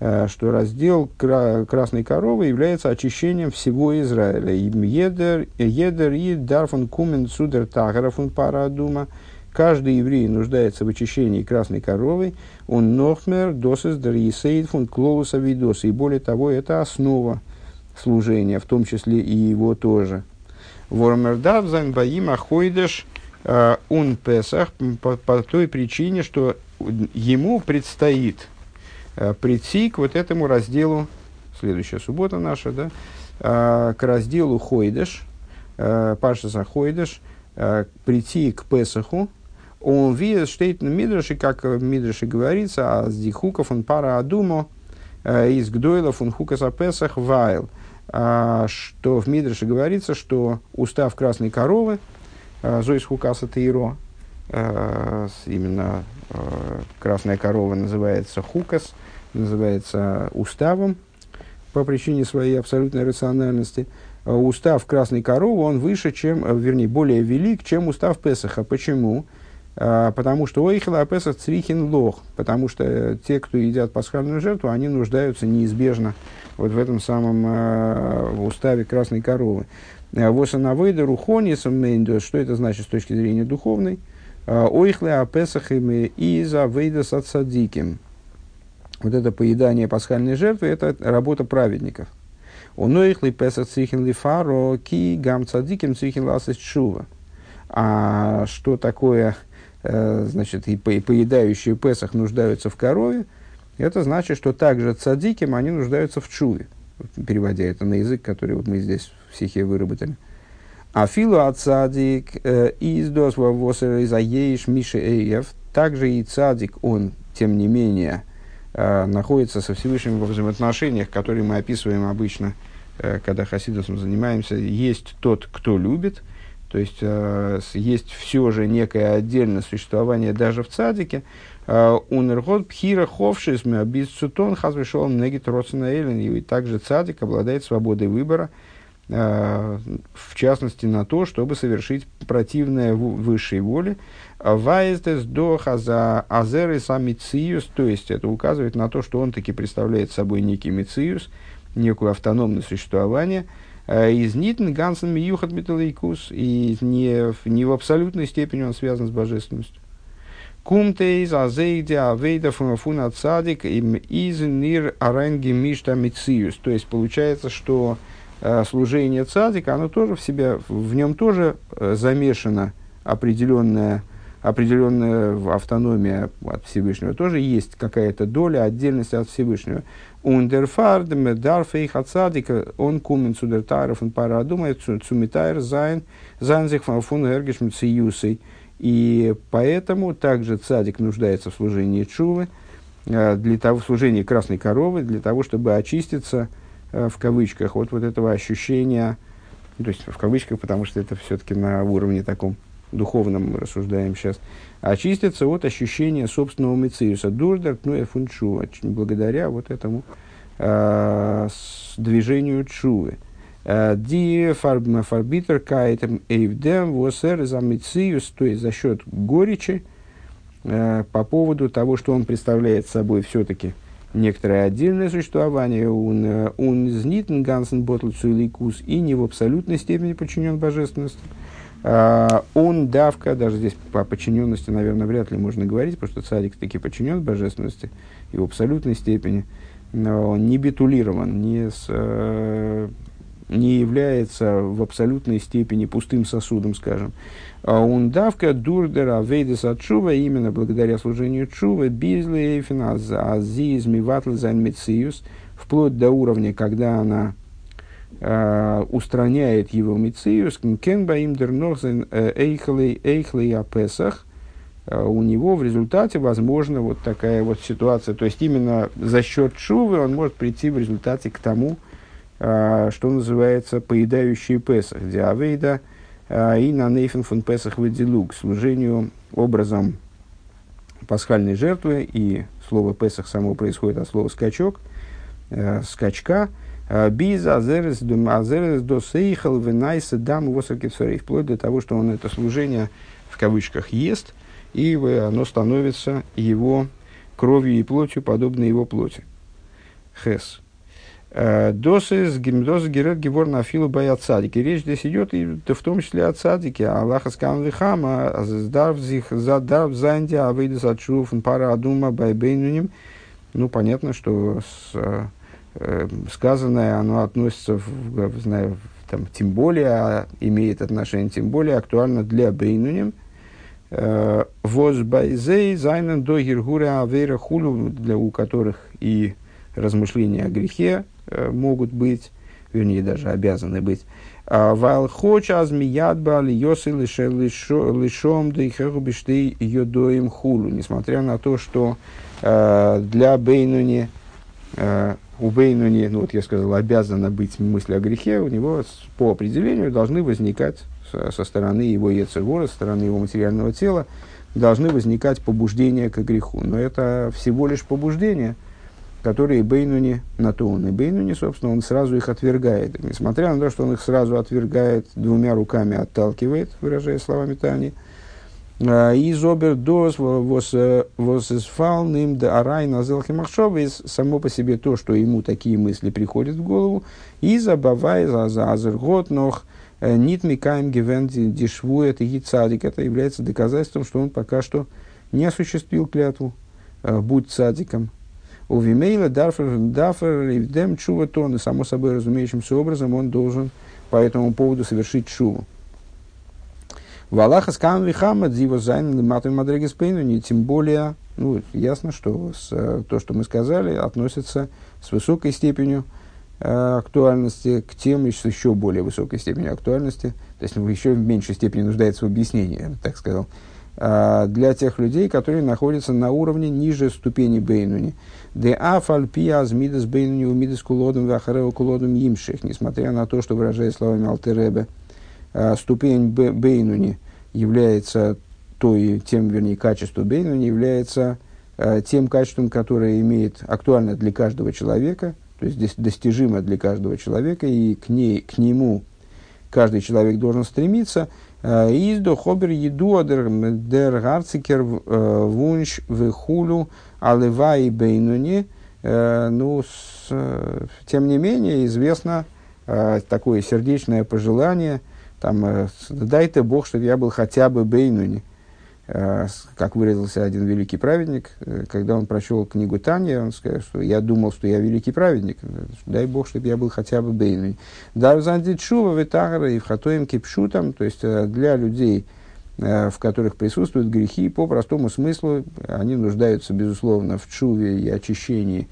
Э, что раздел красной коровы является очищением всего Израиля. Едер, едер и дарфон кумен судер таграфун парадума. Каждый еврей нуждается в очищении красной коровы. Он нохмер досес дарисейд фун клоуса видос. И более того, это основа служения, в том числе и его тоже. וואָרום ער דאַרף זײַן בײַם החודש און פסח по, той причине, что ему предстоит Э, прийти к вот этому разделу, следующая суббота наша, да, э, к разделу Хойдеш, э, Пашаса Хойдеш, прийти к Песаху, он видит, это Мидраши, как в Мидраши говорится, אַז די חוקה פון פרה אדומה, из гдойлов он хукаса Песах вайл. а, что в Мидрше говорится, что устав красной коровы, Зоис Хукаса Тейро, а, именно красная корова называется Хукас, называется уставом по причине своей абсолютной рациональности. Устав красной коровы, он выше, чем, вернее, более велик, чем устав Песаха. Почему? Потому что Ойхла Песах Црихин Лох, потому что те, кто едят пасхальную жертву, они нуждаются неизбежно вот в этом самом э, уставе красной коровы. Э, Восанавейда рухонисом мейндо, что это значит с точки зрения духовной? Э, Ойхле апесахами и за вейда садсадиким. Вот это поедание пасхальной жертвы, это работа праведников. Унойхли песах цихин лифаро ки гам цадиким чува. А что такое, значит, и поедающие песах нуждаются в корове – это значит, что также цадиким они нуждаются в чуве, переводя это на язык, который вот мы здесь в стихе выработали. А филу от цадик э, из досва из аеиш миши эйев, также и цадик, он, тем не менее, э, находится со Всевышним во взаимоотношениях, которые мы описываем обычно, э, когда хасидосом занимаемся. Есть тот, кто любит, то есть есть все же некое отдельное существование даже в цадике, Э, Унергот пхира ховшис бисцутон хазвешолом негит роценаэлен. И также цадик обладает свободой выбора, э, в частности на то, чтобы совершить противное высшей воле. Ваездес до хаза азеры самициус, то есть это указывает на то, что он таки представляет собой некий мициус, некое автономное существование, э, из Нитн Гансен Миюхат Металлейкус, и не, не в абсолютной степени он связан с божественностью. Кумтейз, азейде, авейда, фунафуна цадик, им из нир аренги мишта мициус. То есть получается, что э, служение цадика, оно тоже в себя, в нем тоже э, замешано определенная, определенная автономия от Всевышнего. Тоже есть какая-то доля отдельности от Всевышнего. Ундерфард, медарфейх от цадика, он кумен цудертайров, он пара думает, цумитайр, зайн, זײַן פון הרגש מציאותו. И поэтому также цадик нуждается в служении чувы, э, для того, в служении красной коровы, для того, чтобы очиститься, э, в кавычках, от вот этого ощущения, то есть в кавычках, потому что это все-таки на уровне таком духовном мы рассуждаем сейчас, очиститься от ощущения собственного мециуса, דורך דעם ענין פון תשובה, благодаря вот этому э, движению чувы. Ди фарбитер кайтем эйвдем восер замициус, то есть за счет горечи, э, по поводу того, что он представляет собой все-таки некоторое отдельное существование, он, э, он знитен гансен ботл цуиликус и не в абсолютной степени подчинен божественности. Uh, он давка, даже здесь по подчиненности, наверное, вряд ли можно говорить, потому что царик таки подчинен божественности и в абсолютной степени, но он не битулирован, не с, uh, не является в абсолютной степени пустым сосудом, скажем. А он давка дурдера вейдес от чува, именно благодаря служению чува, бизли эйфина азиз миватл мециус, вплоть до уровня, когда она э, устраняет его мециус, кенба им дернохзен эйхлей эйхлей апесах, э, у него в результате возможна вот такая вот ситуация. То есть именно за счет чувы он может прийти в результате к тому, а, что называется, поедающие Песах, диавейда, а, и на нейфен фон Песах ведилук, служению образом пасхальной жертвы, и слово Песах само происходит от слова скачок, э, скачка, Биз азерес до сейхал венайса дам восакевсарей, вплоть до того, что он это служение в кавычках ест, и оно становится его кровью и плотью, подобно его плоти. Хес. Э, Досыс гимдос герет гевор на филу бай цадики. Речь здесь идет и в том числе о цадике. Аллаха скам вихама, здарв зих задарв занди, а выйдет от шуф пара адума бай бейнуним. Ну, понятно, что с, э, сказанное, оно относится, в, знаю, там, тем более, а имеет отношение, тем более актуально для бейнуним. Э, Воз байзей зайнен до гиргура авейра хулу, для у которых и размышления о грехе Э, могут быть, вернее, даже обязаны быть. А, Вал хоча азмиядба йосы лишом и йодоим хулу. Несмотря на то, что э, для Бейнуни э, у Бейнуни, ну вот я сказал, обязана быть мысль о грехе, у него по определению должны возникать со, стороны его Ецергора, со стороны его материального тела, должны возникать побуждения к греху. Но это всего лишь побуждения, которые Бейнуни на то он и Бейнуни, собственно, он сразу их отвергает. Несмотря на то, что он их сразу отвергает, двумя руками отталкивает, выражая словами Тани, а, из обердос восисфалным да арай назелхи махшовис, само по себе то, что ему такие мысли приходят в голову, и забавай за за азергот нох э, нит микаем гивен дешву это цадик, это является доказательством, что он пока что не осуществил клятву, э, будь цадиком. У Вимейла дафер дафер дем чува тон, и само собой разумеющимся образом он должен по этому поводу совершить чуву. Валаха скам вихама дзива зайн матами мадрегис не тем более, ну, ясно, что с, то, что мы сказали, относится с высокой степенью э, актуальности к тем с еще более высокой степенью актуальности, то есть ну, еще в меньшей степени нуждается в объяснении, я бы так сказал, э, для тех людей, которые находятся на уровне ниже ступени Бейнуни. Де афальпия азмидас Бейнуни умидас кулодом вахарео кулодом имших, несмотря на то, что выражая словами Алтеребе, а, ступень Бейнуни является той, тем, вернее, качество Бейнуни является а, тем качеством, которое имеет актуально для каждого человека, то есть достижимо для каждого человека, и к, ней, к нему каждый человек должен стремиться. А, Издо хобер еду дер гарцикер вунш вехулю алевай бейнуни. Ну, тем не менее, известно такое сердечное пожелание – там, э, дай-то Бог, чтобы я был хотя бы Бейнуни. Э, как выразился один великий праведник, э, когда он прочел книгу Таня, он сказал, что я думал, что я великий праведник. Дай Бог, чтобы я был хотя бы Бейнуни. Дарзандичува ветагара и в хатоем кипшутам, то есть для людей, в которых присутствуют грехи, по простому смыслу, они нуждаются, безусловно, в чуве и очищении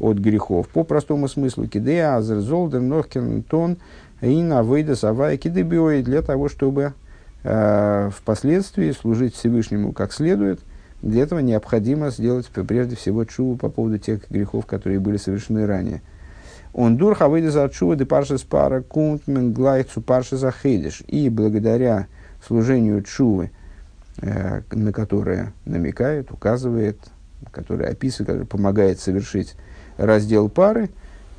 от грехов. По простому смыслу, кидея, азер, золдер, нохкен, тон – и на выйда сава и для того, чтобы э, впоследствии служить Всевышнему как следует. Для этого необходимо сделать прежде всего чуву по поводу тех грехов, которые были совершены ранее. Он дурха выйдет за чува де парши спара кунтмен глайцу парши захейдиш. И благодаря служению чувы, э, на которое намекает, указывает, которое описывает, которое помогает совершить раздел пары, э,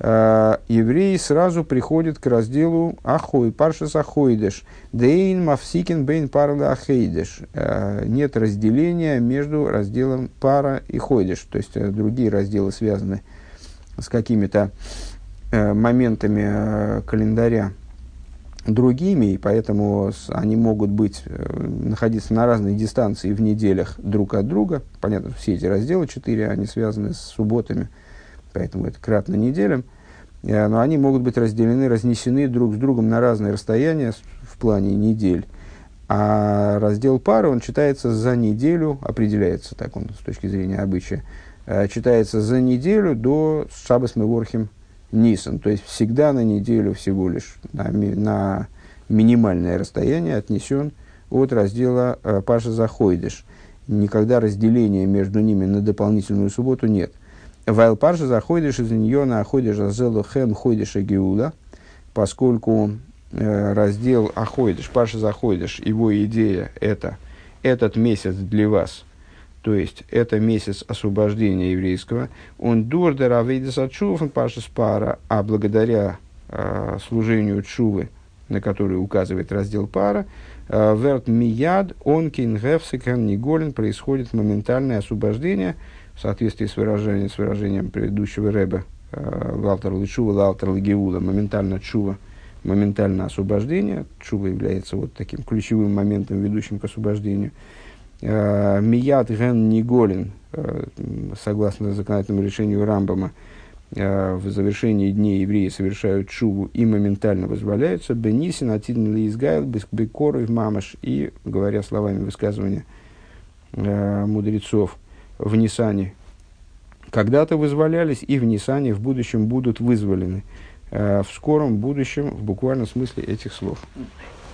евреи сразу приходят к разделу Ахой, Паршас Ахойдеш, Дейн Мавсикин Бейн Парла Ахейдеш. Э, нет разделения между разделом Пара и Хойдеш, то есть э, другие разделы связаны с какими-то э, моментами э, календаря другими, и поэтому они могут быть, э, находиться на разной дистанции в неделях друг от друга. Понятно, все эти разделы, четыре, они связаны с субботами, поэтому это кратно неделям, э, но они могут быть разделены, разнесены друг с другом на разные расстояния в плане недель. А раздел пары, он читается за неделю, определяется так он с точки зрения обычая, э, читается за неделю до Шабас Меворхим Нисан, то есть всегда на неделю всего лишь на, на минимальное расстояние отнесен от раздела э, Паша Захойдыш. Никогда разделения между ними на дополнительную субботу нет. Вайл парша заходишь из нее на ходишь зелу хем ходишь геула, поскольку э, раздел аходишь, парша заходишь, его идея это этот месяц для вас, то есть это месяц освобождения еврейского, он дурдер авейдес отшуфан парша спара, а благодаря э, служению чувы, на который указывает раздел пара, э, верт мияд, он кингевсикен неголен, происходит моментальное освобождение – в соответствии с выражением, с выражением предыдущего Рэба, э, Валтер Личува, Валтер Лагиула, моментально чува, моментально освобождение. Чува является вот таким ключевым моментом, ведущим к освобождению. Э, Мият ген Ниголин, э, согласно законодательному решению Рамбама, в завершении дней евреи совершают чуву и моментально вызволяются. Бенисин, Атидн Лизгайл, Бекоров, Мамаш. И, говоря словами высказывания мудрецов, в Нисане когда-то вызволялись и в Нисане в будущем будут вызволены. Э, в скором будущем, в буквальном смысле этих слов.